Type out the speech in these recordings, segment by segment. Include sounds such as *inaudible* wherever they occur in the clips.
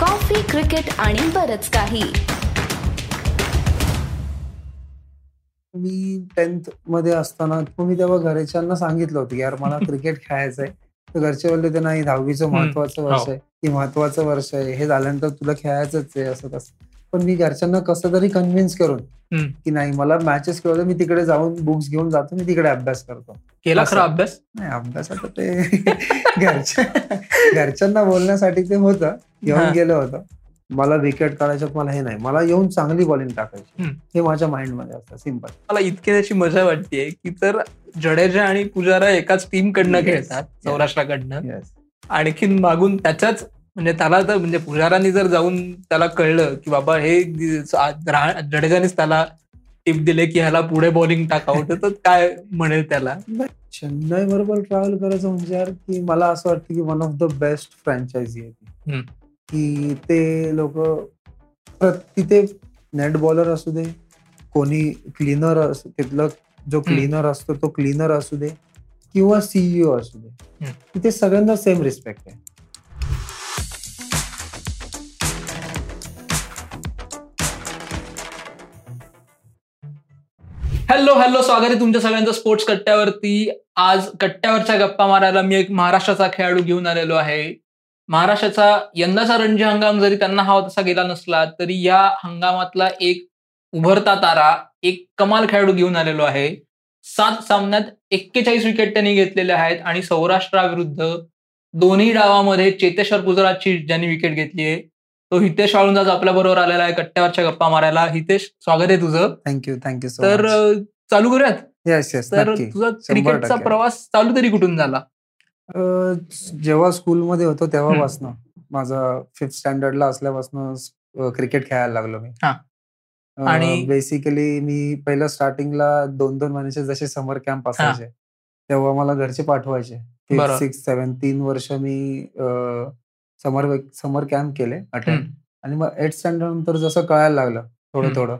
Coffee cricket आणि बरच काही. मी टेन्थमध्ये असताना मी तेव्हा घरच्यांना सांगितलं होतं की यार मला *laughs* क्रिकेट खेळायचंय. तर घरचे बोलले ते नाही दहावीचं. महत्वाचं वर्ष हो. आहे. की महत्वाचं वर्ष आहे. हे झाल्यानंतर तुला खेळायचंच आहे असं तसं. पण मी घरच्यांना कसं तरी कन्व्हिन्स करून. की नाही मला मॅचेस खेळतो मी तिकडे जाऊन बुक्स घेऊन जातो मी तिकडे अभ्यास करतो केला. खरा अभ्यास नाही अभ्यासाचं ते *laughs* घरच्या घरच्यांना बोलण्यासाठी ते होतं. घेऊन गेलं होतं मला विकेट काढायच्यात मला हे नाही मला येऊन चांगली बॉलिंग टाकायची. हे माझ्या माइंडमध्ये असतं सिंपल मला इतकी त्याची मजा वाटतेय की तर जडेजा आणि पुजारा एकाच टीम कडनं. खेळतात. सौराष्ट्राकडनं आणखीन मागून त्याच्याच म्हणजे त्याला तर म्हणजे पुजारांनी जर जाऊन त्याला कळलं की बाबा हे जडेजानेच त्याला टिप दिले की ह्याला पुढे बॉलिंग टाकावं तर काय म्हणेल त्याला? चेन्नई बरोबर ट्रॅव्हल करायचं म्हणजे यार की मला असं वाटतं की one of the best franchise आहे. की ते लोक तिथे नेट बॉलर असू दे कोणी क्लीनर असू तिथलं जो क्लीनर असतो तो क्लीनर असू दे किंवा सीईओ असू दे. तिथे सगळ्यांना सेम रिस्पेक्ट आहे. हॅलो हॅलो स्वागत आहे तुमच्या सगळ्यांचं स्पोर्ट्स कट्ट्यावरती. आज कट्ट्यावरच्या गप्पा मारायला मी एक महाराष्ट्राचा खेळाडू घेऊन आलेलो आहे. महाराष्ट्राचा यंदाचा रणजी हंगाम जरी त्यांना हवा तसा गेला नसला तरी या हंगामातला एक उभरता तारा एक कमाल खेळाडू घेऊन आलेलो आहे. सात सामन्यात एक्केचाळीस विकेट त्यांनी घेतलेल्या आहेत आणि सौराष्ट्राविरुद्ध दोन्ही डावामध्ये चेतेश्वर पुजाराची ज्यांनी विकेट घेतली आहे तो हितेश वाळुंज आज आपल्या बरोबर आलेला आहे कट्ट्यावरच्या गप्पा मारायला. हितेश स्वागत आहे तुझं. थँक्यू थँक्यू तर चालू करूयात? येस येस तर तुझा क्रिकेटचा. प्रवास चालू तरी कुठून झाला? जेव्हा स्कूलमध्ये होतो तेव्हापासनं. माझा फिफ्थ स्टँडर्डला असल्यापासून क्रिकेट खेळायला लागलो मी. आणि- बेसिकली मी पहिलं स्टार्टिंगला दोन दोन महिन्याचे जसे समर कॅम्प असायचे तेव्हा मला घरचे पाठवायचे. सिक्स सेवन तीन वर्ष मी समर समर कॅम्प केले अटेंड. आणि मग एट स्टँडर्ड नंतर जसं कळायला लागलं थोडं. थोडं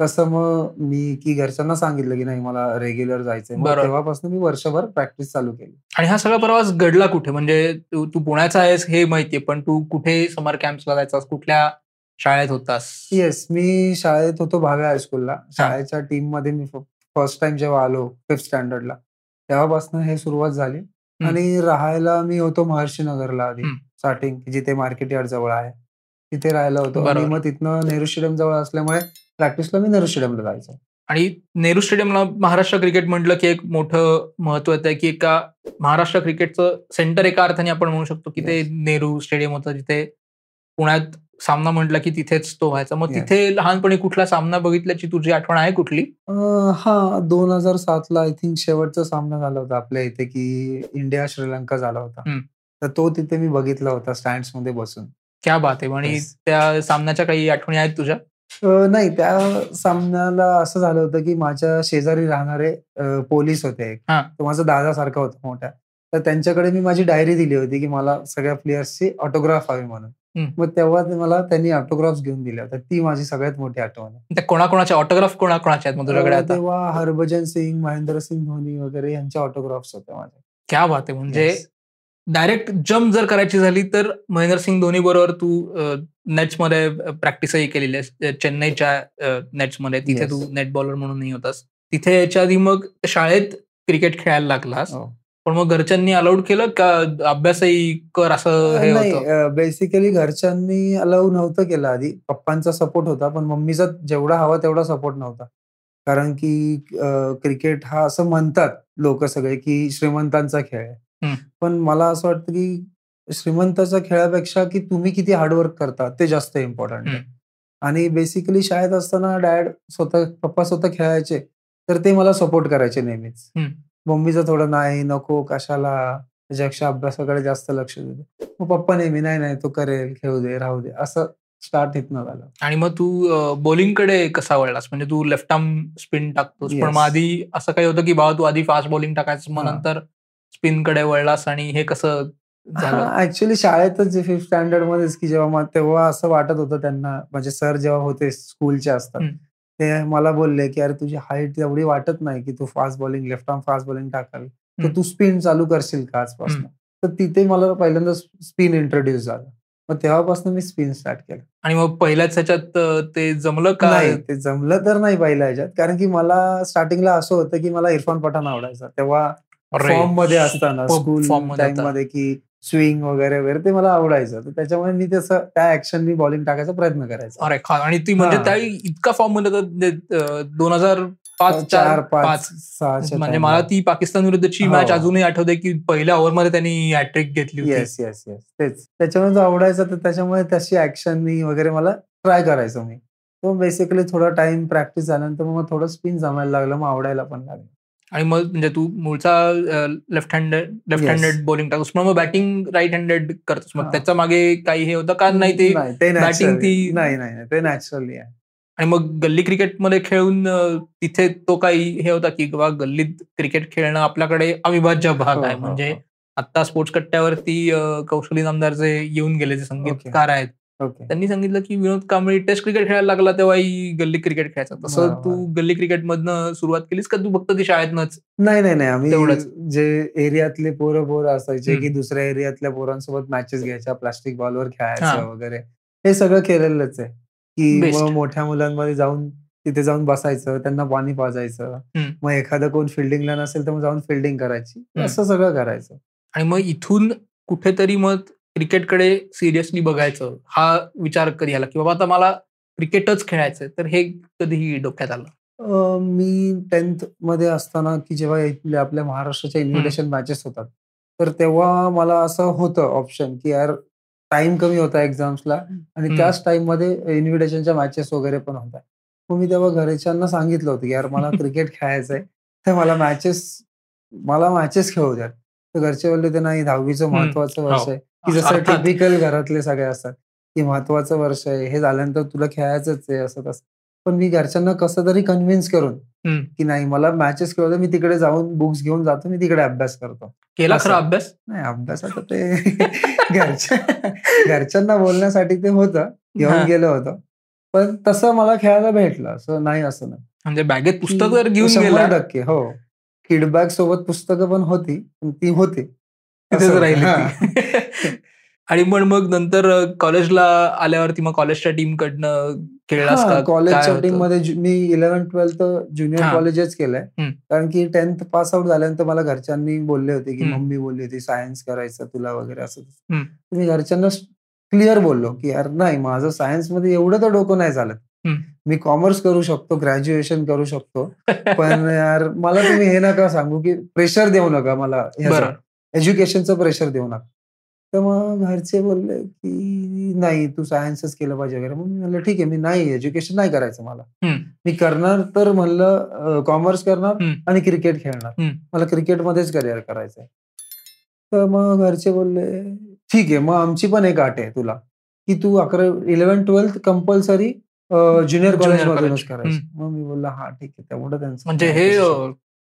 तसं मग मी की घरच्यांना सांगितलं की नाही मला रेग्युलर जायचंय. तेव्हापासून मी वर्षभर प्रॅक्टिस चालू केली. आणि हा सगळा प्रवास घडला कुठे? म्हणजे तू तू पुण्याचा आहेस हे माहितीये पण तू कुठे समर कॅम्पला जायचास? कुठल्या शाळेत होतास? येस मी शाळेत होतो भावे हायस्कूलला शाळेच्या टीममध्ये मी फर्स्ट टाइम जेव्हा आलो फिफ्थ स्टँडर्डला तेव्हापासून हे सुरुवात झाली. आणि राहायला मी होतो महर्षी नगरला आधी. स्टार्टिंग जिथे मार्केट यार्ड जवळ आहे तिथे राहायला होतो आणि. मग तिथनं नेहरू स्टेडियम जवळ असल्यामुळे प्रॅक्टिसला मी नेहरू स्टेडियमला जायचो आणि नेहरू स्टेडियमला महाराष्ट्र क्रिकेट म्हटलं की एक मोठं महत्त्व आहे की एका महाराष्ट्र क्रिकेटचं सेंटर एका अर्थाने आपण म्हणू शकतो की ते. नेहरू स्टेडियम होतं जिथे पुण्यात सामना म्हटलं की तिथेच तो व्हायचा मग. तिथे लहानपणी कुठला सामना बघितल्याची तुझी आठवण आहे कुठली हा दोन हजार सातला आय थिंक शेवटचा सामना झाला होता आपल्या इथे की इंडिया श्रीलंका झाला होता. तर तो तिथे मी बघितला होता स्टँड्समध्ये बसून क्या बात आहे आणि. त्या सामन्याच्या काही आठवणी आहेत तुझ्या नाही त्या सामन्याला असं झालं होतं की माझ्या शेजारी राहणारे पोलीस होते. तो माझा दादा सारखा होता मोठा तर त्यांच्याकडे मी माझी डायरी दिली होती की मला सगळ्या प्लेयर्सची ऑटोग्राफ हवी म्हणून. मग तेव्हा मला त्यांनी ऑटोग्राफ घेऊन दिल्या. होत्या ती माझी सगळ्यात मोठी आठवण आहे. त्या कोणाकोणाच्या ऑटोग्राफ कोणाकोणाच्या आहेत तेव्हा हरभजन सिंग महेंद्रसिंग धोनी वगैरे यांच्या ऑटोग्राफ्स होत्या माझ्या क्या बात आहे. म्हणजे. डायरेक्ट जम्प जर करायची झाली तर महेंद्रसिंग धोनी बरोबर तू नेट्समध्ये प्रॅक्टिसही केलेली आहे चेन्नईच्या नेट्समध्ये. तिथे. तू नेट बॉलर म्हणूनही होतास. तिथे याच्या आधी मग शाळेत क्रिकेट खेळायला लागलास. हो. पण मग घरच्यांनी अलाउड केलं का अभ्यासही कर असं हे होतं बेसिकली घरच्यांनी अलाउ नव्हतं केलं आधी पप्पांचा सपोर्ट होता पण मम्मीचा जेवढा हवा तेवढा सपोर्ट नव्हता कारण की क्रिकेट हा असं म्हणतात लोक सगळे की श्रीमंतांचा खेळ आहे. पण मला असं वाटतं की श्रीमंताच्या खेळापेक्षा की तुम्ही किती हार्डवर्क करता ते जास्त इम्पॉर्टंट आहे. आणि बेसिकली शाळेत असताना डॅड स्वतः पप्पा स्वतः खेळायचे तर ते मला सपोर्ट करायचे नेहमीच. मम्मीचं थोडं नाही नको कशाला त्याच्यापेक्षा अभ्यासाकडे जास्त लक्ष देते मग पप्पा नेहमी नाही नाही तो करेल खेळू दे राहू दे असं स्टार्ट इथनं झालं आणि मग तू बॉलिंगकडे कसा वळलास म्हणजे तू लेफ्ट आर्म स्पिन टाकतोस पण. मग आधी असं काही होतं की बाबा तू आधी फास्ट बॉलिंग टाकायचं मग. नंतर स्पिनकडे वळलास आणि हे कसं झालं ऍक्च्युली शाळेतच फिफ्थ स्टँडर्ड मध्येच की जेव्हा तेव्हा असं वाटत होतं त्यांना म्हणजे सर जेव्हा होते स्कूलचे असतात. ते मला बोलले की अरे तुझी हाईट एवढी वाटत नाही की तू fast bowling left arm fast bowling टाकावी तर. तू स्पिन चालू करशील का आजपासून? तर तिथे मला पहिल्यांदा स्पिन इंट्रोड्यूस झाला. मग तेव्हापासून मी स्पिन स्टार्ट केलं. आणि मग पहिल्याच ह्याच्यात ते जमलं का? नाही ते जमलं तर नाही पहिल्या ह्याच्यात. कारण की मला स्टार्टिंगला असं होतं की मला इरफान पठाण आवडायचा. तेव्हा फॉर्ममध्ये असताना स्कूल टाइम. मध्ये की स्विंग वगैरे वगैरे ते मला आवडायचं. तर त्याच्यामुळे मी तसं त्या ऍक्शन मी बॉलिंग टाकायचा प्रयत्न करायचा. आणि ती म्हणजे हा. त्या इतका फॉर्ममध्ये दोन हजार पाच चार पाच सहाच्या म्हणजे मला. ती पाकिस्तान विरुद्धची हो. मॅच अजूनही आठवते की पहिल्या ओव्हरमध्ये त्यांनी हॅट्रिक घेतली येस येस येस तेच. त्याच्यामुळे जो आवडायचा तर त्याच्यामुळे तशी ऍक्शन मी वगैरे मला ट्राय करायचो मी. तो बेसिकली थोडा टाइम प्रॅक्टिस झाल्यानंतर मग थोडं स्पिन जमायला लागलं मग आवडायला पण लागलं. आणि मग म्हणजे तू मूळचा left handed left. Handed bowling टाकतोस. मग बॅटिंग राईट हँडेड करतोस. मग. त्याच्यामागे काही हे होतं का? नाही ते नाही ते नाही नाही नाही, ते नॅचरली आहे. आणि मग गल्ली क्रिकेटमध्ये खेळून तिथे तो काही हे होता की बाबा गल्लीत क्रिकेट खेळणं आपल्याकडे अविभाज्य भाग हो, आहे. हो, म्हणजे हो. आता स्पोर्ट्स कट्ट्यावरती कौशली नामदारचे येऊन गेले जे संगीतकार आहेत. त्यांनी सांगितलं की विनोद कांबळी टेस्ट क्रिकेट खेळायला लागला तेव्हाही गल्ली क्रिकेट खेळायचा तसं. तू गल्ली क्रिकेट मधनं सुरुवात केलीस का तू फक्त ती शाळेतनच? नाही नाही नाही. आम्ही. जे एरियातले पोरं पोरं असायचे. की दुसऱ्या एरियातल्या पोरांसोबत मॅचेस घ्यायच्या प्लास्टिक बॉलवर. खेळायचं वगैरे. हे सगळं केलेलंच आहे. की मोठ्या मुलांमध्ये जाऊन तिथे जाऊन बसायचं त्यांना पाणी पाजायचं. मग एखादं कोण फिल्डिंगला नसेल तर मग जाऊन फिल्डिंग करायची. असं सगळं करायचं. आणि मग इथून कुठेतरी मग क्रिकेटकडे सिरियसली बघायचं हा विचार कधी आला की बाबा आता मला क्रिकेटच खेळायचंय तर हे कधीही डोक्यात आलं मी टेन्थमध्ये असताना की जेव्हा आपल्या महाराष्ट्राच्या इन्व्हिटेशन मॅचेस होतात तर तेव्हा मला असं होतं ऑप्शन की यार टाइम कमी होता एक्झाम्सला आणि. त्याच टाइममध्ये इन्व्हिटेशनच्या मॅचेस वगैरे पण होत्या मग मी तेव्हा घरच्यांना सांगितलं होतं की यार मला *laughs* क्रिकेट खेळायचंय तर मला मॅचेस मला मॅचेस खेळू द्या तर घरचे बोलले ते नाही दहावीचं. महत्वाचं वर्ष हो. आहे की जसं. *laughs* टिपिकल घरातले सगळे असतात की महत्वाचं वर्ष आहे हे झाल्यानंतर तुला खेळायचंच आहे असं तसं पण मी घरच्यांना कसं तरी कन्व्हिन्स करून. की नाही मला मॅचेस खेळू दे, मी तिकडे जाऊन बुक्स घेऊन जातो मी तिकडे अभ्यास करतो केला. खरा अभ्यास नाही अभ्यास आता ते *laughs* घरच्या घरच्यांना बोलण्यासाठी ते होतं. घेऊन गेलं होतं पण तसं मला खेळायला भेटलं असं नाही असं नाही म्हणजे बॅगेत पुस्तक घेऊन टक्के हो किडबॅग सोबत पुस्तकं पण होती पण ती होती तिथेच राहिली. *laughs* आणि पण मग नंतर कॉलेजला आल्यावरती मग कॉलेजच्या टीम कडनं खेळलास का काय कॉलेजच्या? टीममध्ये मी इलेव्हन ट्वेल्थ ज्युनियर. कॉलेजच केलंय. कारण की टेन्थ पास आउट झाल्यानंतर मला घरच्यांनी बोलले होते की. मम्मी बोलली होती सायन्स करायचं तुला वगैरे असं मी घरच्यांना क्लिअर बोललो की यार नाही माझं सायन्समध्ये एवढं तर डोकं नाही हम्म. मी कॉमर्स करू शकतो ग्रॅज्युएशन करू शकतो *laughs* पण यार मला तुम्ही हे नका सांगू की प्रेशर देऊ नका मला एज्युकेशनचं प्रेशर देऊ नका तर मग घरचे बोलले की नाही तू सायन्सच केलं पाहिजे वगैरे मग मी म्हणलं ठीक आहे मी नाही एज्युकेशन नाही करायचं मला. मी करणार तर म्हणलं कॉमर्स करणार. आणि क्रिकेट खेळणार. मला क्रिकेटमध्येच करिअर करायचंय तर मग घरचे बोलले ठीक आहे मग आमची पण एक आट आहे तुला की तू अकरा eleven twelfth compulsory junior college मधूनच. करायचं मग मी बोलला हा ठीक आहे तेवढं त्यांचं म्हणजे हे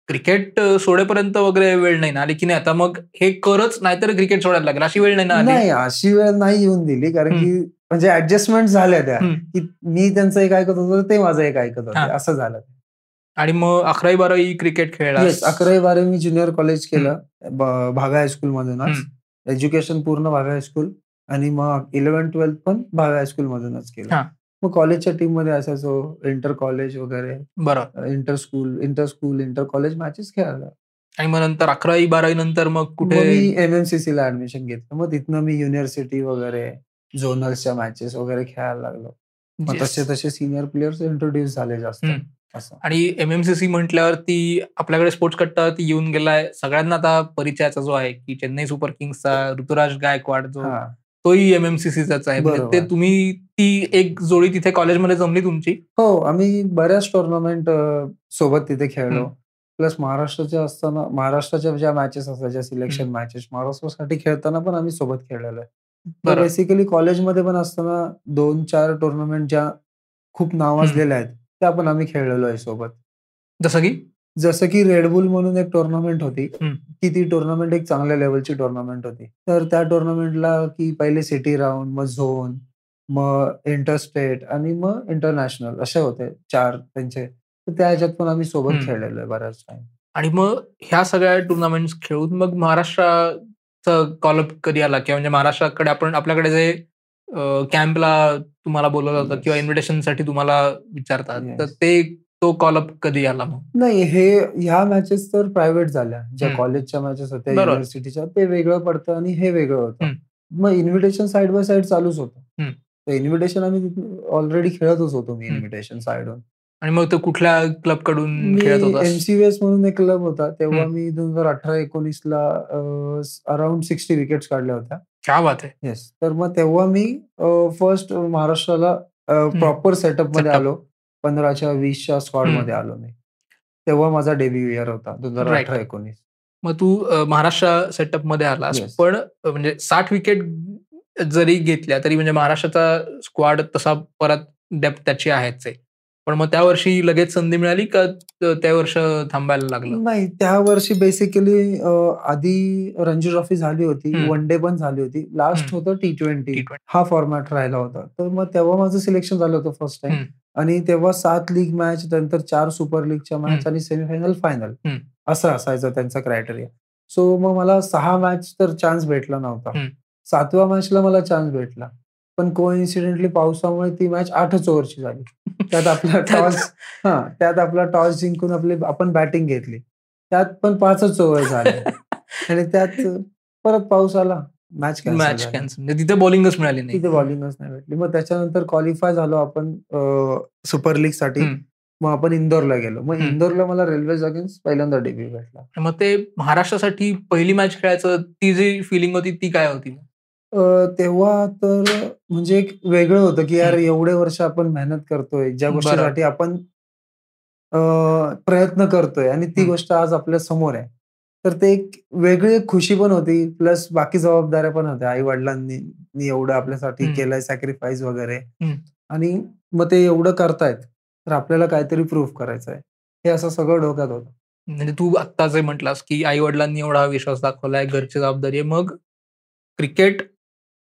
क्रिकेट सोडेपर्यंत वगैरे वेळ नाही ना. आली की नाही आता मग हे करच नाहीतर क्रिकेट सोडायला लागेल. अशी वेळ नाही ना नाही अशी वेळ नाही येऊन दिली. कारण की म्हणजे ऍडजस्टमेंट झाल्या त्या. की मी त्यांचं एक ऐकत होतो ते माझं एक ऐकत होते. असं झालं. आणि मग अकरावी बारावी क्रिकेट खेळला? अकरावी बारावी मी ज्युनियर कॉलेज केलं. भागा हायस्कूल मधूनच. एज्युकेशन पूर्ण भागा हायस्कूल आणि मग इलेव्हन ट्वेल्थ पण भागा हायस्कूल मधूनच केलं. मग कॉलेजच्या टीममध्ये असायचो इंटर कॉलेज वगैरे बरं. Inter school inter school inter college matches खेळायला. आणि मग नंतर अकरावी बारावी नंतर मग कुठे? मी एमएमसीसी ला ऍडमिशन घेतलं. मग तिथनं मी युनिव्हर्सिटी वगैरे झोनल्सच्या मॅचेस वगैरे खेळायला लागलो. मग. तसे तसे सिनियर प्लेयर्स इंट्रोड्यूस झाले जास्त. आणि एमएमसीसी म्हटल्यावरती आपल्याकडे स्पोर्ट्स कट्टावरती येऊन गेलाय. सगळ्यांना आता परिचयाचा जो आहे की चेन्नई सुपर किंग्सचा ऋतुराज गायकवाड जो तोही एमएमसीसीचाच आहे. म्हणजे. ते तुम्ही ती एक जोडी तिथे कॉलेजमध्ये जमली तुमची हो आम्ही बऱ्याच टुर्नामेंट सोबत तिथे खेळलो. प्लस महाराष्ट्राच्या असताना महाराष्ट्राच्या ज्या मॅचेस असायच्या सिलेक्शन. मॅचेस महाराष्ट्रासाठी खेळताना पण आम्ही सोबत खेळलेलो आहे. बेसिकली कॉलेजमध्ये पण असताना दोन चार टुर्नामेंट ज्या खूप नावाजलेल्या आहेत त्या पण आम्ही खेळलेलो आहे सोबत जसं की जसं की रेडबुल म्हणून एक टुर्नामेंट होती. की ती टुर्नामेंट एक चांगल्या लेवलची टुर्नामेंट होती तर त्या टुर्नामेंटला की पहिले सिटी राऊंड मग झोन मग इंटरस्टेट आणि मग इंटरनॅशनल असे होते चार त्यांचे तर त्या ह्याच्यात पण आम्ही सोबत. खेळलेलो आहे बऱ्याच टाइम आणि मग ह्या सगळ्या टुर्नामेंट खेळून मग महाराष्ट्राचं कॉलअप कधी आला किंवा म्हणजे महाराष्ट्राकडे आपण आपल्याकडे जे कॅम्पला तुम्हाला बोलवलं होतं Yes. किंवा इन्व्हिटेशनसाठी तुम्हाला विचारतात. तर ते तो कॉलअप कधी आला मग नाही हे ह्या मॅचेस तर प्रायव्हेट झाल्या ज्या. कॉलेजच्या मॅचेस होत्या. युनिव्हर्सिटीच्या ते वेगळं पडतं आणि हे वेगळं होतं. मग इन्व्हिटेशन साइड बाय साइड चालूच होतं इन्व्हिटेशन आम्ही ऑलरेडी खेळतच होतो मी. इन्व्हिटेशन साइडवर आणि मग तो कुठल्या क्लबकडून खेळत होतास एमसीव्हीएस म्हणून एक क्लब होता तेव्हा. मी दोन हजार अठरा एकोणीसला अराउंड सिक्स्टी विकेट्स काढल्या होत्या क्या बात आहे येस तर मग तेव्हा मी फर्स्ट महाराष्ट्राला प्रॉपर सेटअपमध्ये. आलो पंधराच्या वीसच्या स्क्वॉड. मध्ये आलो मी तेव्हा माझा डेब्यू इयर होता दोन हजार. अठरा एकोणीस मग तू महाराष्ट्र सेटअपमध्ये आलास. पण म्हणजे साठ विकेट जरी घेतल्या तरी म्हणजे महाराष्ट्राचा स्क्वॉड तसा परत डेप्थ त्याची आहेच आहे पण मग त्या वर्षी लगेच संधी मिळाली का त्या वर्ष थांबायला लागलं नाही त्या वर्षी बेसिकली आधी रणजी ट्रॉफी झाली होती. वन डे पण झाली होती लास्ट. होतं टी ट्वेंटी T20. हा फॉर्मॅट राहिला होता तर मग तेव्हा माझं सिलेक्शन झालं होतं फर्स्ट टाइम. आणि तेव्हा सात लीग मॅच नंतर चार सुपर लीगच्या मॅच. आणि सेमीफायनल फायनल. असं असायचं त्यांचा क्रायटेरिया सो मग मला सहा मॅच तर चान्स भेटला नव्हता. सातव्या मॅचला मला चान्स भेटला. पण को इन्सिडेंटली पावसामुळे ती मॅच आठच ओव्हरची झाली. त्यात आपला *laughs* टॉस हा त्यात आपला टॉस जिंकून आपली आपण बॅटिंग घेतली. त्यात पण पाचच ओव्हर झाले. *laughs* आणि त्यात परत पाऊस आला. मॅच मॅच कॅन्सल तिथे बॉलिंगच मिळाली नाही. तिथे बॉलिंगच नाही भेटली. मग त्याच्यानंतर क्वालिफाय झालो आपण सुपर लीगसाठी. मग आपण इंदोरला गेलो. मग. इंदोरला मला रेल्वे अगेन्स्ट पहिल्यांदा डेब्यू भेटला. मग ते महाराष्ट्रासाठी पहिली मॅच खेळायचं ती जी फिलिंग होती ती काय होती? अ, तेव्हा तर म्हणजे एक वेगळं होतं की यार एवढे वर्ष आपण मेहनत करतोय ज्या बरोबर. गोष्टीसाठी आपण अ, प्रयत्न करतोय आणि ती. गोष्ट आज आपल्यासमोर आहे तर ते एक वेगळी खुशी पण होती प्लस बाकी जबाबदाऱ्या पण होत्या आई वडिलांनी नी एवढं आपल्यासाठी. केलंय सॅक्रिफाईस वगैरे. आणि मग ते एवढं करतायत तर आपल्याला काहीतरी प्रूफ करायचं आहे हे असं सगळं डोक्यात होतं म्हणजे तू आत्ता जे म्हटलास की आई वडिलांनी एवढा विश्वास दाखवलाय घरची जबाबदारी आहे मग क्रिकेट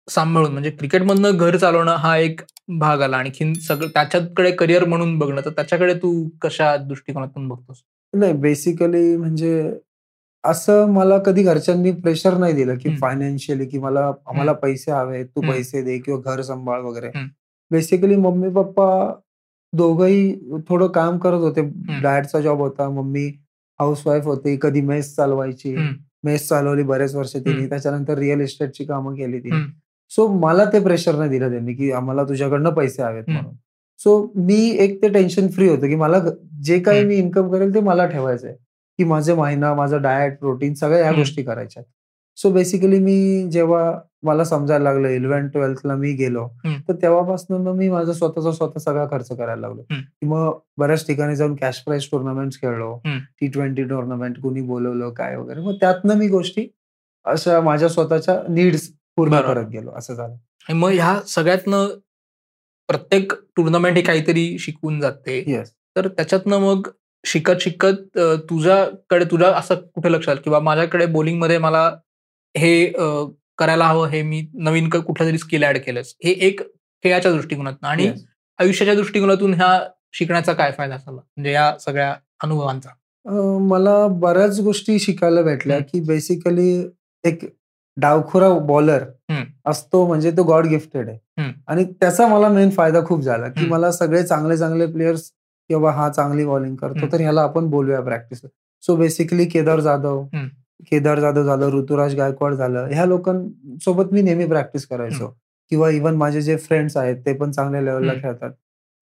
सांभाळून म्हणजे क्रिकेटमधनं घर चालवणं हा एक भाग आला आणखीन सगळं त्याच्याकडे करिअर म्हणून बघणं तर त्याच्याकडे तू कशा दृष्टिकोनातून बघतोस नाही बेसिकली म्हणजे असं मला कधी घरच्यांनी प्रेशर नाही दिलं की. फायनान्शियली की मला आम्हाला पैसे हवे तू. पैसे दे किंवा घर सांभाळ वगैरे. बेसिकली मम्मी पप्पा दोघंही थोडं काम करत होते डॅडचा जॉब होता मम्मी हाऊसवाईफ होती कधी मेस चालवायची. मेस चालवली बरेच वर्ष तिने. त्याच्यानंतर रिअल इस्टेटची कामं केली हम्म. सो मला ते प्रेशर नाही दिलं त्यांनी की आम्हाला तुझ्याकडनं पैसे हवेत. म्हणून सो मी एक ते टेन्शन फ्री होतं की मला जे काही. मी इन्कम करेल ते मला ठेवायचंय की माझे महिना माझं डाएट प्रोटीन सगळ्या ह्या. गोष्टी करायच्या सो बेसिकली मी जेव्हा मला समजायला लागलं इलेव्हन ट्वेल्थला मी गेलो. तर तेव्हापासून मग मी माझा स्वतःचा स्वतः सगळा खर्च करायला लागलो. की मग बऱ्याच ठिकाणी जाऊन कॅश प्राईज टुर्नामेंट खेळलो. टी ट्वेंटी टुर्नामेंट कुणी बोलवलं काय वगैरे मग त्यातनं मी गोष्टी अशा माझ्या स्वतःच्या नीड्स पूर्ण. करत गेलो असं झालं. मग ह्या सगळ्यातनं प्रत्येक टुर्नामेंट ही काहीतरी शिकवून जाते. येस तर त्याच्यातनं मग शिकत शिकत तुझ्याकडे तुझ्या असं कुठे लक्षात किंवा माझ्याकडे बॉलिंगमध्ये मला हे करायला हवं हे मी नवीन क- कुठलं तरी स्किल ऍड केलंस. हे एक खेळाच्या दृष्टिकोनातून आणि Yes. आयुष्याच्या दृष्टिकोनातून ह्या शिकण्याचा काय फायदा झाला? म्हणजे या सगळ्या अनुभवांचा. मला बऱ्याच गोष्टी शिकायला भेटल्या. की बेसिकली एक डावखुरा बॉलर. असतो म्हणजे तो गॉड गिफ्टेड आहे. आणि त्याचा मला मेन फायदा खूप झाला की. मला सगळे चांगले चांगले प्लेयर्स किंवा हा चांगली बॉलिंग करतो. तर ह्याला आपण बोलूया practice so basically Kedar Jadhav. Kedar Jadhav झालं ऋतुराज गायकवाड झालं ह्या लोकांसोबत मी नेहमी प्रॅक्टिस करायचो. किंवा इव्हन माझे जे फ्रेंड्स आहेत ते पण चांगल्या लेवलला. खेळतात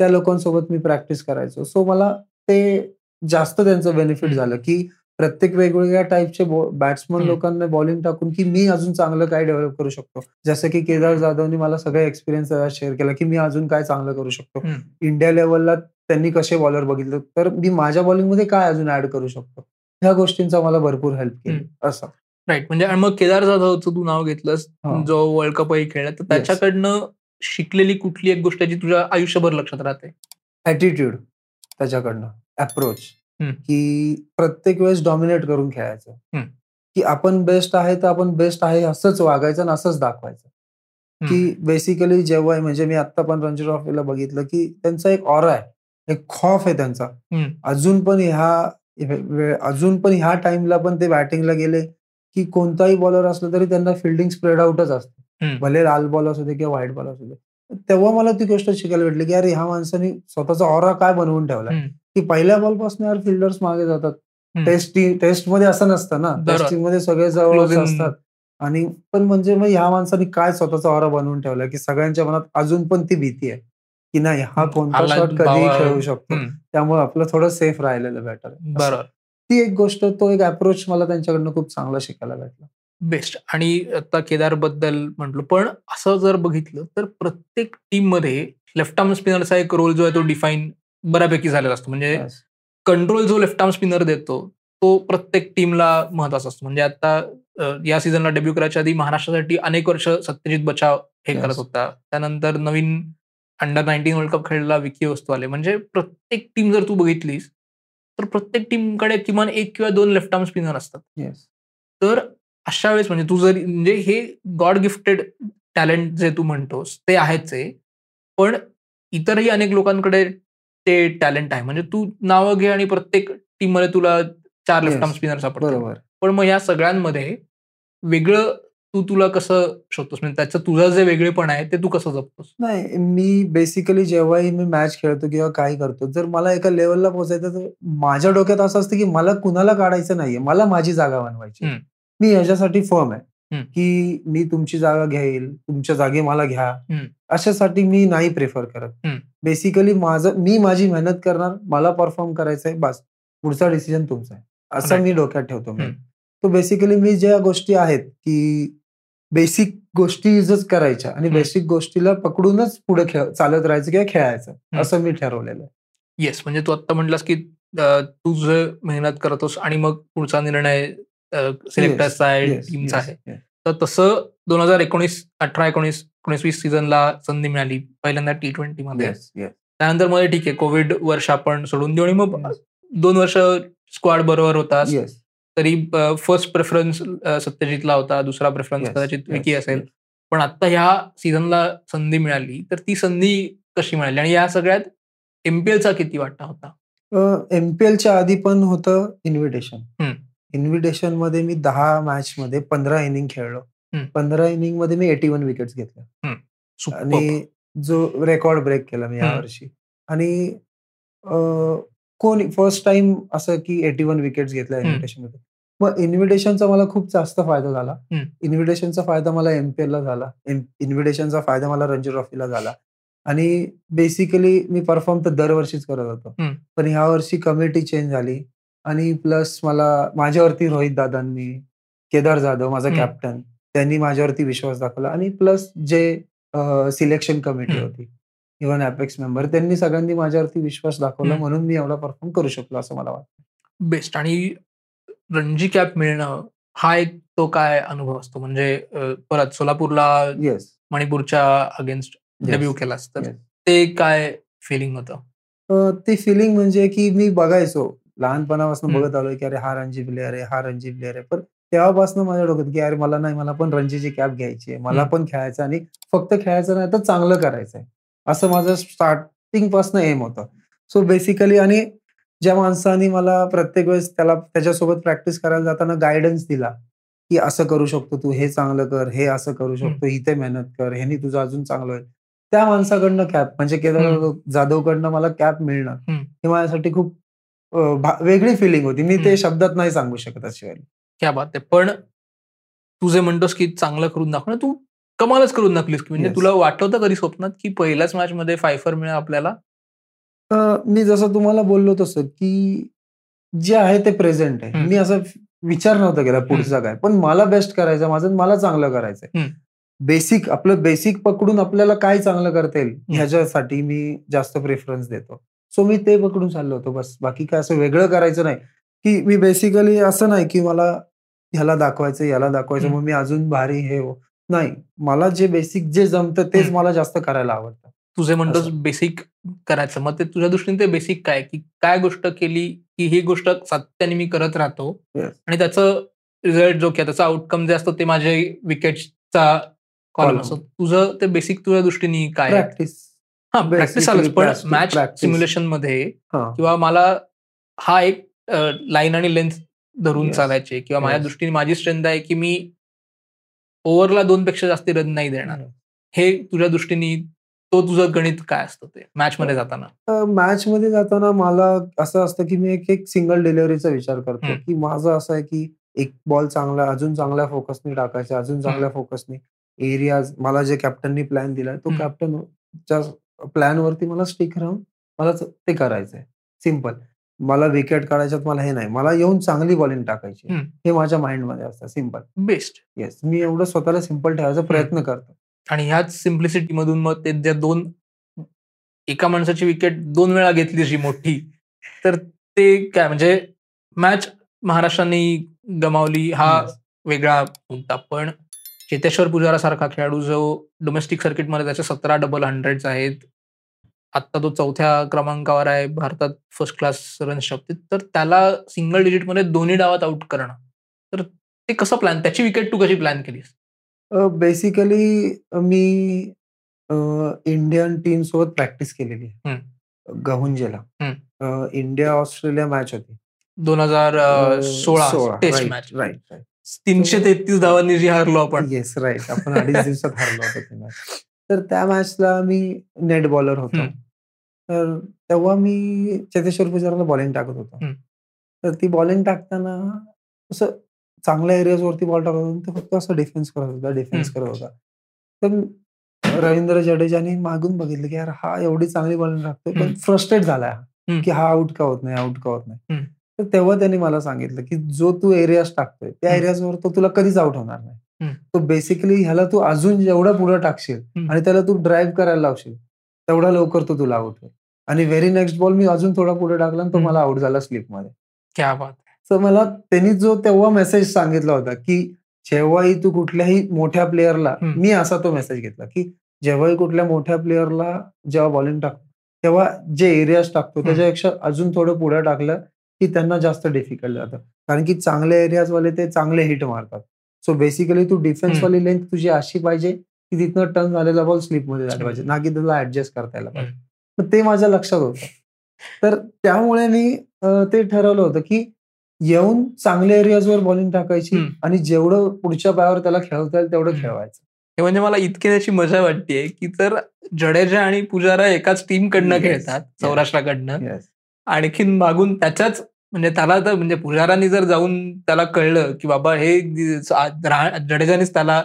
त्या लोकांसोबत मी प्रॅक्टिस करायचो सो मला ते जास्त त्यांचं बेनिफिट. झालं की प्रत्येक वेगवेगळ्या टाईपचे बॅट्समन. लोकांना बॉलिंग टाकून की मी अजून चांगलं काय डेव्हलप करू शकतो? जसं की केदार जाधवनी मला सगळे एक्सपिरियन्स शेअर केला की मी अजून काय चांगलं करू शकतो. इंडिया लेवलला त्यांनी कसे बॉलर बघितलं? तर मी माझ्या बॉलिंगमध्ये काय अजून ऍड करू शकतो? ह्या गोष्टींचा मला भरपूर हेल्प केली. असं. राईट म्हणजे आणि मग केदार जाधवचं तू नाव घेतलंस. जो वर्ल्ड कपही खेळला तर त्याच्याकडनं शिकलेली कुठली एक गोष्ट जी तुझ्या आयुष्यभर लक्षात राहते? ऍटिट्यूड त्याच्याकडनं. अप्रोच. की प्रत्येक वेळेस डॉमिनेट करून खेळायचं. की आपण बेस्ट आहे तर आपण बेस्ट आहे असंच वागायचं आणि असंच दाखवायचं. की बेसिकली जेव्हा म्हणजे मी आता पण रणजी ट्रॉफीला बघितलं की त्यांचा एक ऑरा आहे. एक खॉफ आहे त्यांचा. अजून पण ह्या अजून पण ह्या टाइमला पण ते बॅटिंगला गेले की कोणताही बॉलर असला तरी त्यांना फिल्डिंग स्प्रेड आउटच असते. भले लाल बॉल असू दे किंवा व्हाईट बॉल असू दे. तेव्हा मला ती गोष्ट शिकायला भेटली की यार ह्या माणसाने स्वतःचा ऑरा काय बनवून ठेवला. की पहिल्या बॉलपासून यार फिल्डर्स मागे जातात. टेस्ट टेस्टमध्ये असं नसतं ना. टेस्टिंगमध्ये सगळे जवळ. असतात आणि पण म्हणजे मग ह्या माणसाने काय स्वतःचा ऑरा बनवून ठेवला की सगळ्यांच्या मनात अजून पण ती भीती आहे की नाही हा कोणता शॉट कधी बाबा. खेळू शकतो. त्यामुळे आपलं थोडं सेफ राहिलेलं बेटर बरोबर ती एक गोष्ट तो एक अप्रोच मला त्यांच्याकडनं खूप चांगला शिकायला भेटला बेस्ट. आणि आता केदारबद्दल म्हटलो पण असं जर बघितलं तर प्रत्येक टीममध्ये लेफ्ट आर्म स्पिनरचा एक रोल जो आहे तो डिफाईन बऱ्यापैकी झालेला असतो. म्हणजे. कंट्रोल जो लेफ्ट आर्म स्पिनर देतो तो प्रत्येक टीमला महत्त्वाचा असतो. म्हणजे आता या सीझनला डेब्यू करायच्या आधी महाराष्ट्रासाठी अनेक वर्ष सत्यजित बचाव हे. करत होता. त्यानंतर नवीन अंडर नाईन्टीन वर्ल्ड कप खेळलेला विकी वस्तू आले म्हणजे प्रत्येक टीम जर तू बघितलीस तर प्रत्येक टीमकडे किमान एक किंवा दोन लेफ्ट आर्म स्पिनर असतात. तर अशा वेळेस म्हणजे तू जरी म्हणजे हे गॉड गिफ्टेड टॅलेंट जे तू म्हणतोस ते आहेच आहे. पण इतरही अनेक लोकांकडे ते टॅलेंट आहे. म्हणजे तू नावं घे आणि प्रत्येक टीममध्ये तुला चार लेफ्ट आर्म. स्पिनर सापडतात पण मग या सगळ्यांमध्ये वेगळं तू तुला कसं शोधतोस? म्हणजे त्याचं तुझं जे वेगळेपण आहे ते तू कसं जपतोस? नाही मी बेसिकली जेव्हाही मी मॅच खेळतो किंवा काही करतो जर मला एका लेवलला पोहोचायचं तर माझ्या डोक्यात असं असतं की मला कुणाला काढायचं नाहीये मला माझी जागा बनवायची. मी ह्याच्यासाठी फर्म आहे. की मी तुमची जागा घेईल तुमच्या जागी मला घ्या. अशासाठी मी नाही प्रेफर करत. बेसिकली माझं मी माझी मेहनत करणार मला परफॉर्म करायचं आहे बस पुढचा डिसिजन तुमचा आहे असं. मी डोक्यात ठेवतो मी. तो बेसिकली मी ज्या गोष्टी आहेत की बेसिक गोष्टी युजच करायच्या आणि. बेसिक गोष्टीला पकडूनच पुढे खेळ चालत राहायचं किंवा खेळायचं असं मी ठरवलेलं आहे येस म्हणजे तू आता म्हटलास की तू जे मेहनत करतोस आणि मग पुढचा निर्णय सिलेक्टर्सचा आहे टीमचा आहे. तर तसं दोन हजार एकोणीस अठरा एकोणीस एकोणीस वीस सीझनला संधी मिळाली पहिल्यांदा टी ट्वेंटी मध्ये. त्यानंतरमध्ये ठीक आहे कोविड वर्ष आपण सोडून देऊ आणि मग. दोन वर्ष स्क्वॉड बरोबर होता तरी फर्स्ट प्रेफरन्स सत्यजितला होता दुसरा प्रेफरन्स कदाचित विकी असेल. पण आता ह्या सीझनला संधी मिळाली तर ती संधी कशी मिळाली आणि या सगळ्यात एमपीएलचा किती वाटा होता एमपीएलच्या आधी पण होतं इन्व्हिटेशन. इन्व्हिटेशनमध्ये मी दहा मॅच मध्ये पंधरा इनिंग खेळलो. पंधरा इनिंगमध्ये मी एटी वन विकेट्स घेतल्या. आणि जो रेकॉर्ड ब्रेक केला मी. यावर्षी आणि कोण फर्स्ट टाइम असं की एटी वन विकेट्स घेतल्या. इन्व्हिटेशनमध्ये मग इन्व्हिटेशनचा मला खूप जास्त फायदा झाला. इन्व्हिटेशनचा फायदा मला एमपीएल ला झाला इन्व्हिटेशनचा फायदा मला रणजी ट्रॉफीला झाला आणि बेसिकली मी परफॉर्म तर दरवर्षीच करत होतो. पण ह्या वर्षी कमिटी चेंज झाली आणि प्लस मला माझ्यावरती रोहित दादांनी केदार जाधव माझा. कॅप्टन त्यांनी माझ्यावरती विश्वास दाखवला आणि प्लस जे सिलेक्शन कमिटी. होती इव्हन अपेक्स मेंबर त्यांनी सगळ्यांनी माझ्यावरती विश्वास दाखवला. म्हणून मी एवढा परफॉर्म करू शकलो असं मला वाटतं बेस्ट आणि रणजी कॅप मिळणं हा एक तो काय अनुभव असतो म्हणजे परत सोलापूरला येस मणिपूरच्या अगेन्स्ट डेब्यू केलास तर yes. ते काय फिलिंग होतं ते फिलिंग म्हणजे की मी बघायचो लहानपणापासून. बघत आलोय की अरे हा रणजी प्लेअर आहे हा रणजी प्लेअर आहे. पण तेव्हापासून माझ्या डोक्यात की अरे मला नाही मला पण रणजीची कॅप घ्यायची आहे. मला. पण खेळायचं आणि फक्त खेळायचं नाही तर चांगलं करायचं आहे. असं माझं स्टार्टिंगपासून एम होतं. सो बेसिकली आणि ज्या माणसाने मला प्रत्येक वेळेस त्याला त्याच्यासोबत प्रॅक्टिस करायला जाताना गायडन्स दिला की असं करू शकतो तू हे चांगलं कर हे असं करू शकतो इथे मेहनत कर ह्यानी तुझं अजून चांगलं होईल. त्या माणसाकडनं कॅप म्हणजे केदार जाधवकडनं मला कॅप मिळणं. हे माझ्यासाठी खूप वेगळी फिलिंग होती मी. ते शब्दात नाही सांगू शकत अशी. क्या बात आहे पण तू जे म्हणतोस की चांगलं करून दाखव तू कमालच करून दाखलीस की म्हणजे. तुला वाटलं होतं कधी स्वप्नात की पहिल्याच मॅच मध्ये फायफर मिळेल आपल्याला मी जसं तुम्हाला बोललो तसं की जे आहे ते प्रेझेंट आहे. मी असं विचार नव्हता केला पुढचा काय पण मला बेस्ट करायचं माझं मला चांगलं करायचंय. बेसिक आपलं बेसिक पकडून आपल्याला काय चांगलं करता येईल ह्याच्यासाठी मी जास्त प्रेफरन्स देतो सो मी ते पकडून चाललो होतो बस बाकी काय असं वेगळं करायचं नाही की मी बेसिकली असं नाही की मला ह्याला दाखवायचं याला दाखवायचं. मग मी अजून भारी हे हो नाही मला जे बेसिक जे जमतं तेच. मला जास्त करायला आवडतं तू जे म्हणतोस असं. बेसिक करायचं मग ते तुझ्या दृष्टीने ते बेसिक काय की काय गोष्ट केली की ही गोष्ट सातत्याने मी करत राहतो. आणि त्याचं रिझल्ट जो किंवा त्याचं आउटकम जे असतं ते माझ्या विकेटचा कॉलम Column. असतो तुझं ते बेसिक तुझ्या दृष्टीने काय? प्रॅक्टिस प्रॅक्टिस आलंच पण मॅच. सिम्युलेशनमध्ये किंवा मला हा एक लाईन आणि लेंथ धरून. चालायचे किंवा माझ्या. दृष्टीने माझी स्ट्रेंथ आहे की मी ओव्हरला दोन पेक्षा जास्त रन नाही देणार हे तुझ्या दृष्टीने तो तुझं गणित काय असतं ते मॅच मध्ये जाताना मॅच मध्ये जाताना मला असं असतं की मी एक एक सिंगल डिलिव्हरीचा विचार करतो. की माझं असं आहे की एक बॉल चांगला अजून चांगल्या फोकसने टाकायचा अजून चांगल्या फोकसने एरियाज मला जे कॅप्टननी प्लॅन दिलाय तो हम्म. कॅप्टनच्या प्लॅन वरती मला स्टिक राहून मला ते करायचंय. सिंपल मला विकेट काढायच्यात मला हे नाही. मला येऊन चांगली बॉलिंग टाकायची. हे माझ्या माइंडमध्ये असतं. Simple best. येस. मी एवढं स्वतःला सिंपल ठेवायचा प्रयत्न करतो. आणि ह्याच सिम्प्लिसिटी मधून मग ते ज्या दोन एका माणसाची विकेट दोन वेळा घेतली जी मोठी तर ते काय म्हणजे मॅच महाराष्ट्राने गमावली. हा. वेगळा मुद्दा. पण चेतेश्वर पुजारा सारखा खेळाडू जो डोमेस्टिक सर्किटमध्ये त्याचे सतरा डबल हंड्रेड आहेत आता तो चौथ्या क्रमांकावर आहे भारतात फर्स्ट क्लास रन्स बाबतीत तर त्याला सिंगल डिजिटमध्ये दोन्ही डावात आउट करणं. तर ते कसं प्लॅन त्याची विकेट तू कशी प्लॅन केलीस? बेसिकली मी इंडियन टीम सोबत प्रॅक्टिस केलेली गहुंजेला. इंडिया ऑस्ट्रेलिया मॅच होती. दोन हजार सोळा टेस्ट मॅच राईट राईट तीनशे तेहतीस धावांनी जी हारलो आपण. येस राईट आपण अडीच दिवसात हरलो होतो तर त्या मॅचला मी नेट बॉलर होतो. तर तेव्हा मी चेतेश्वर पुजाराला बॉलिंग टाकत होतो. तर ती बॉलिंग टाकताना असं चांगल्या एरियाज वरती बॉल टाकत होता तो फक्त असं डिफेन्स करत होता डिफेन्स करत होता तर रवींद्र जडेजाने मागून बघितलं की यार हा एवढी चांगली बॉलिंग टाकतोय पण. फ्रस्ट्रेट झालाय हा. की हा आउट का होत नाही आउट का होत नाही. तर तेव्हा त्यांनी मला सांगितलं की जो तू एरियाज टाकतोय त्या. एरियाजवर तो तुला कधीच आउट होणार नाही. तो बेसिकली ह्याला तू अजून जेवढं पुढे टाकशील. आणि त्याला तू ड्राईव्ह करायला लावशील तेवढा लवकर तो तुला आउट होईल आणि व्हेरी नेक्स्ट बॉल मी अजून थोडा पुढे टाकला आणि तो. मला आउट झाला स्लिपमध्ये क्या बात तर मला त्यांनी जो तेव्हा मेसेज सांगितला होता की जेव्हाही तू कुठल्याही मोठ्या प्लेअरला हम्म. मी असा तो मेसेज घेतला की जेव्हाही कुठल्या मोठ्या प्लेअरला जेव्हा बॉलिंग टाकतो तेव्हा जे एरियाज टाकतो. त्याच्यापेक्षा अजून थोडं पुढे टाकलं की त्यांना जास्त डिफिकल्ट जातं कारण की चांगले एरियाज वाले ते चांगले हिट मारतात सो बेसिकली तू डिफेन्स हम्म. वाली लेंथ तुझी अशी पाहिजे की तिथनं टर्न झालेला बॉल स्लिपमध्ये झाला. पाहिजे ना की तुला ऍडजस्ट करता यायला पाहिजे तर ते माझ्या लक्षात होतं तर त्यामुळे मी ते ठरवलं होतं की येऊन चांगल्या एरियाजवर बॉलिंग टाकायची. आणि जेवढं पुढच्या पायावर त्याला खेळवता येईल तेवढं. खेळवायचं हे म्हणजे मला इतकी त्याची मजा वाटते की तर जडेजा आणि पुजारा एकाच टीम कडनं. खेळतात सौराष्ट्राकडनं. आणखीन मागून त्याच्याच म्हणजे त्याला तर म्हणजे पुजारानी जर जाऊन त्याला कळलं की बाबा हे जडेजानीच त्याला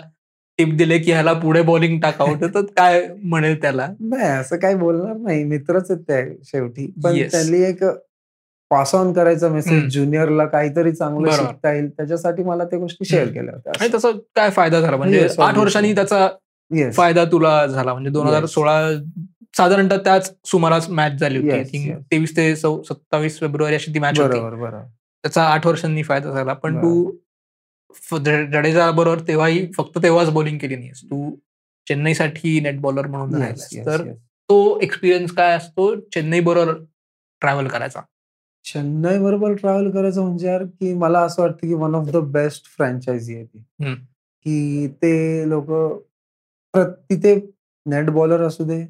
टिप दिले की ह्याला पुढे बॉलिंग टाकावं *laughs* तर काय म्हणेल त्याला नाही असं काही बोलणार नाही मित्रच आहेत ते शेवटी पण. त्यांनी एक पास ऑन करायचा. मेसेज ज्युनियरला काहीतरी चांगलं. शिकता येईल त्याच्यासाठी मला त्या गोष्टी शेअर. केल्या होत्या आणि त्याचा काय फायदा झाला म्हणजे आठ. वर्षांनी त्याचा. फायदा तुला झाला म्हणजे दोन हजार. सोळा साधारणतः त्याच सुमारास मॅच झाली होती. तेवीस ते सत्तावीस फेब्रुवारी अशी ती मॅच होती बरोबर त्याचा आठ वर्षांनी फायदा झाला पण तू जडेजा बरोबर तेव्हाही फक्त तेव्हाच बॉलिंग केली नाहीस तू चेन्नईसाठी नेट बॉलर म्हणून Yes, yes, तर yes. तो एक्सपिरियन्स काय असतो? चेन्नई बरोबर ट्रॅव्हल करायचा. चेन्नई बरोबर ट्रॅव्हल करायचं म्हणजे यार की मला असं वाटतं की one of the best franchise आहे ती. की ते लोक तिथे नेट बॉलर असू दे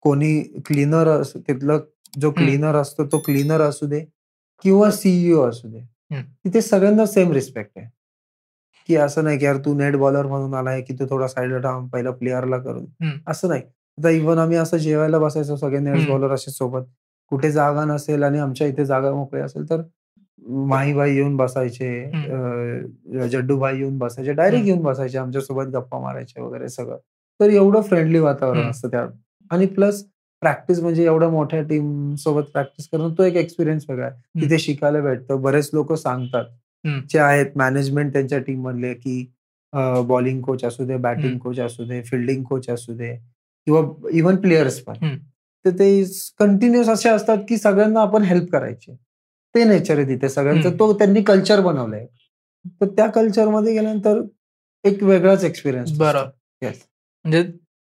कोणी क्लीनर असू तिथलं जो क्लीनर असतो तो क्लीनर असू दे किंवा सीईओ असू दे. तिथे सगळ्यांना सेम रिस्पेक्ट आहे. की असं नाही की यार तू नेट बॉलर म्हणून आलाय की तू थोडा साईडला थांब पहिला प्लेअरला करून. असं नाही आता इव्हन आम्ही असं जेवायला बसायचो सगळे नेट. बॉलर असे सोबत कुठे जागा नसेल आणि आमच्या इथे जागा मोकळी असेल तर माहीबाई येऊन बसायचे जड्डूभाई येऊन बसायचे डायरेक्ट. येऊन बसायचे आमच्यासोबत गप्पा मारायचे वगैरे सगळं तर एवढं फ्रेंडली वातावरण. असतं त्या आणि प्लस प्रॅक्टिस म्हणजे एवढ्या मोठ्या टीम सोबत प्रॅक्टिस करणं तो एक एक्सपिरियन्स वेगळा आहे तिथे शिकायला भेटतं बरेच लोक सांगतात. जे आहेत मॅनेजमेंट त्यांच्या टीम मधले की बॉलिंग कोच असू दे बॅटिंग. कोच असू दे फिल्डिंग कोच असू दे किंवा इव्हन प्लेयर्स पण. तर ते कंटिन्युअस असे असतात की सगळ्यांना आपण हेल्प करायची. ते नेचर आहे तिथे सगळ्यांचं. तो त्यांनी कल्चर बनवलंय. तर त्या कल्चरमध्ये गेल्यानंतर एक वेगळाच एक्सपिरियन्स बरं. येस म्हणजे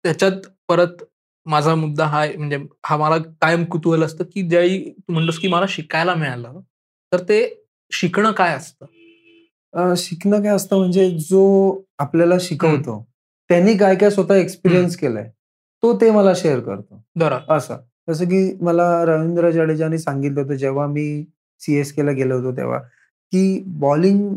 त्याच्यात परत माझा मुद्दा हा म्हणजे हा मला कायम कुतूहल असतं की ज्यावेळी तू म्हणतोस की मला शिकायला मिळालं तर ते शिकणं काय असतं? शिकणं काय असतं म्हणजे जो आपल्याला शिकवतो त्यांनी काय काय स्वतः एक्सपिरियन्स केलाय तो ते मला शेअर करतो. बरं. असं. जसं की मला रवींद्र जडेजाने सांगितलं होतं जेव्हा मी सीएसके ला गेलो होतो तेव्हा की बॉलिंग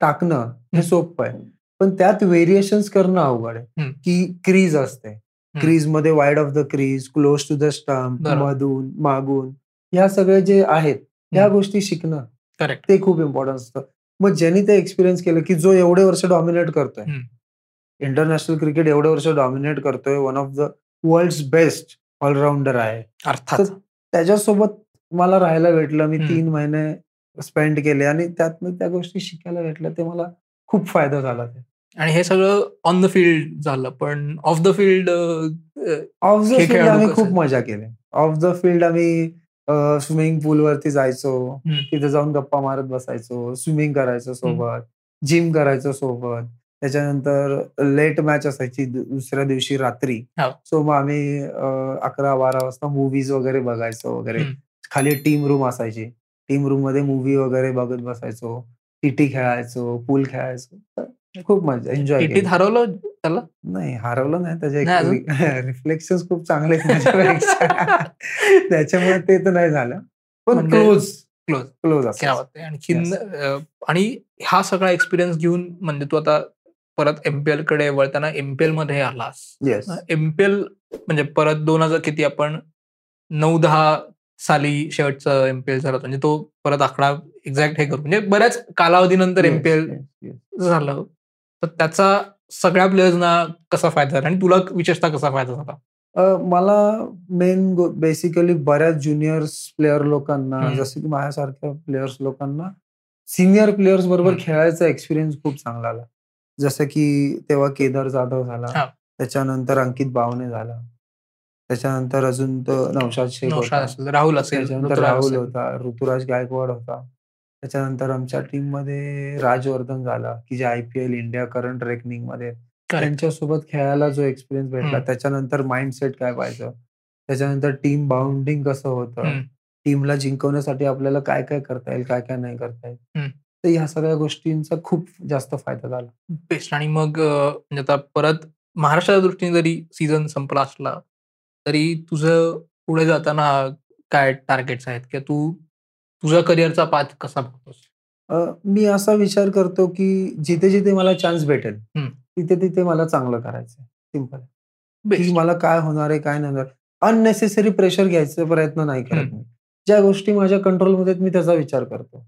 टाकणं हे. सोपं आहे पण त्यात व्हेरिएशन्स करणं अवघड आहे. की क्रीज असते. क्रीजमध्ये wide of the crease close to the stump बरोबर. मधून मागून ह्या सगळे जे आहेत ह्या. गोष्टी शिकणं. करेक्ट ते खूप इम्पॉर्टंट असतं. मग ज्यांनी ते एक्सपिरियन्स केलं की जो एवढे वर्ष डॉमिनेट करतोय. इंटरनॅशनल क्रिकेट एवढे वर्ष डॉमिनेट करतोय one of the world best allrounder आहे. अर्थात. त्याच्यासोबत मला राहायला भेटलं मी. तीन महिने स्पेंड केले आणि त्यातनं त्या गोष्टी शिकायला भेटल्या ते मला खूप फायदा झाला ते. आणि हे सगळं ऑन द फील्ड झालं पण of the field of the field आम्ही? खूप मजा केली. ऑफ द फील्ड आम्ही स्विमिंग पूल वरती जायचो. तिथे जाऊन गप्पा मारत बसायचो स्विमिंग करायचो सोबत जिम करायचो सोबत. त्याच्यानंतर लेट मॅच असायची दुसऱ्या दिवशी रात्री. हो. सो मग आम्ही अकरा बारा वाजता मूवीज वगैरे बघायचो वगैरे. खाली टीम रूम असायची. टीम रूममध्ये मूवी वगैरे बघत बसायचो. टीटी खेळायचो पूल खेळायचो. खूप मजा एन्जॉय हरवलं त्याला? नाही हरवलं नाही नाही त्याचे रिफ्लेक्शन खूप चांगले *laughs* त्याच्यामुळे ते तर नाही झालं. पण क्लोज. क्लोज. आणखीन अं, आणि हा सगळा एक्सपिरियन्स घेऊन म्हणजे तू आता परत एमपीएलकडे वळताना एमपीएलमध्ये आलास. एमपीएल म्हणजे परत दोन हजार किती आपण नऊ दहा साली शेवटचं एमपीएल झालं. म्हणजे तो परत आकडा एक्झॅक्ट हे करू. म्हणजे बऱ्याच कालावधीनंतर एमपीएल झालं. तर त्याचा सगळ्या प्लेयर्सना कसा फायदा झाला आणि तुला विशेषतः कसा फायदा झाला मला मेन बेसिकली बऱ्याच ज्युनियर्स प्लेअर लोकांना. जसं की माझ्यासारख्या प्लेयर्स लोकांना सिनियर प्लेयर्स बरोबर. खेळायचा एक्सपिरियन्स खूप चांगला आला जसं की तेव्हा केदार जाधव. झाला त्याच्यानंतर अंकित बावणे झाला त्याच्यानंतर अजून तो नौशाद शेख राहुल असेल त्याच्यानंतर ऋतुराज राहुल. होता ऋतुराज गायकवाड होता त्याच्यानंतर आमच्या टीममध्ये राजवर्धन झाला की जे आयपीएल इंडिया करंट रेकनिंगमध्ये. त्यांच्यासोबत खेळायला जो एक्सपिरियन्स भेटला. त्याच्यानंतर माइंडसेट काय पाहिजे त्याच्यानंतर टीम बाउंडिंग कसं होतं. टीमला जिंकवण्यासाठी आपल्याला काय काय करता येईल काय काय नाही करता येईल. तर ह्या सगळ्या गोष्टींचा खूप जास्त फायदा झाला बेस्ट आणि मग म्हणजे आता परत महाराष्ट्राच्या दृष्टीने जरी सीझन संपला असला तरी तुझं पुढे जाताना काय टार्गेट्स आहेत किंवा तू तुझ्या करिअरचा पाथ कसा बघतोस? अ, मी असा विचार करतो की जिथे जिथे मला चान्स भेटेल. तिथे तिथे मला चांगलं करायचं सिंपल मला काय होणार आहे काय नाही होणार. अननेसेसरी प्रेशर घ्यायचा प्रयत्न नाही करत मी. ज्या गोष्टी माझ्या कंट्रोलमध्ये मी त्याचा विचार करतो.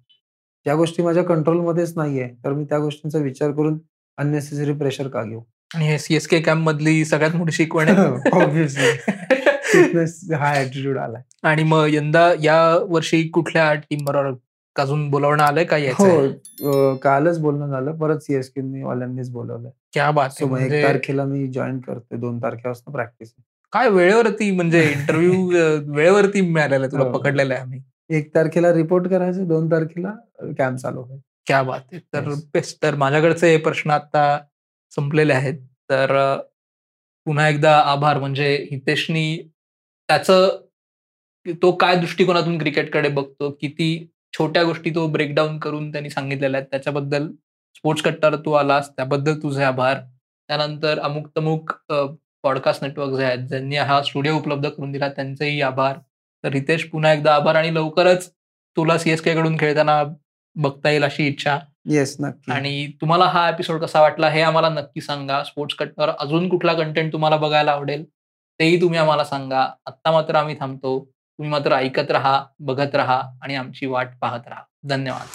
ज्या गोष्टी माझ्या कंट्रोलमध्येच नाहीये तर मी त्या गोष्टींचा विचार करून अननेसेसरी प्रेशर का घेऊ? आणि हे सीएसके कॅम्प मधली सगळ्यात मोठी शिकवण आहे. *laughs* *laughs* फिटनेस हा ऍटिट्यूड आलाय. आणि मग यंदा या वर्षी कुठल्या टीम बरोबर अजून बोलावणं आलंय का हो कालच बोलणं झालं. परत सीएसके वाल्यांनीच बोलवलंय. क्या बात आहे. एक म्हणजे तारखेला मी जॉईन करतोय. दोन तारखेपासून प्रॅक्टिस काय वेळेवरती म्हणजे इंटरव्ह्यू *laughs* वेळेवरती मिळालेला आहे तुला? हो. पकडलेलं आहे आम्ही. एक तारखेला रिपोर्ट करायचं दोन तारखेला कॅम्प चालू होईल. क्या बात आहे. तर. बेस्ट तर माझ्याकडचे प्रश्न आता संपलेले आहेत. तर पुन्हा एकदा आभार. म्हणजे हितेशनी त्याचं तो काय दृष्टिकोनातून क्रिकेटकडे बघतो किती छोट्या गोष्टी तो ब्रेकडाऊन करून त्यांनी सांगितलेल्या आहेत. त्याच्याबद्दल स्पोर्ट्स कट्टावर तू आलास त्याबद्दल तुझे आभार. त्यानंतर अमुक तमुक पॉडकास्ट नेटवर्क जे आहेत ज्यांनी हा स्टुडिओ उपलब्ध करून दिला त्यांचेही आभार. तर रितेश पुन्हा एकदा आभार आणि लवकरच तुला सीएसके कडून खेळताना बघता येईल अशी इच्छा. येस नक्की. आणि तुम्हाला हा एपिसोड कसा वाटला हे आम्हाला नक्की सांगा. स्पोर्ट्स कटवर अजून कुठला कंटेंट तुम्हाला बघायला आवडेल? तेही तुम्ही आम्हाला सांगा. आत्ता मात्र आम्ही थांबतो. तुम्ही मात्र ऐकत राहा बघत राहा आणि आमची वाट पाहत राहा. धन्यवाद.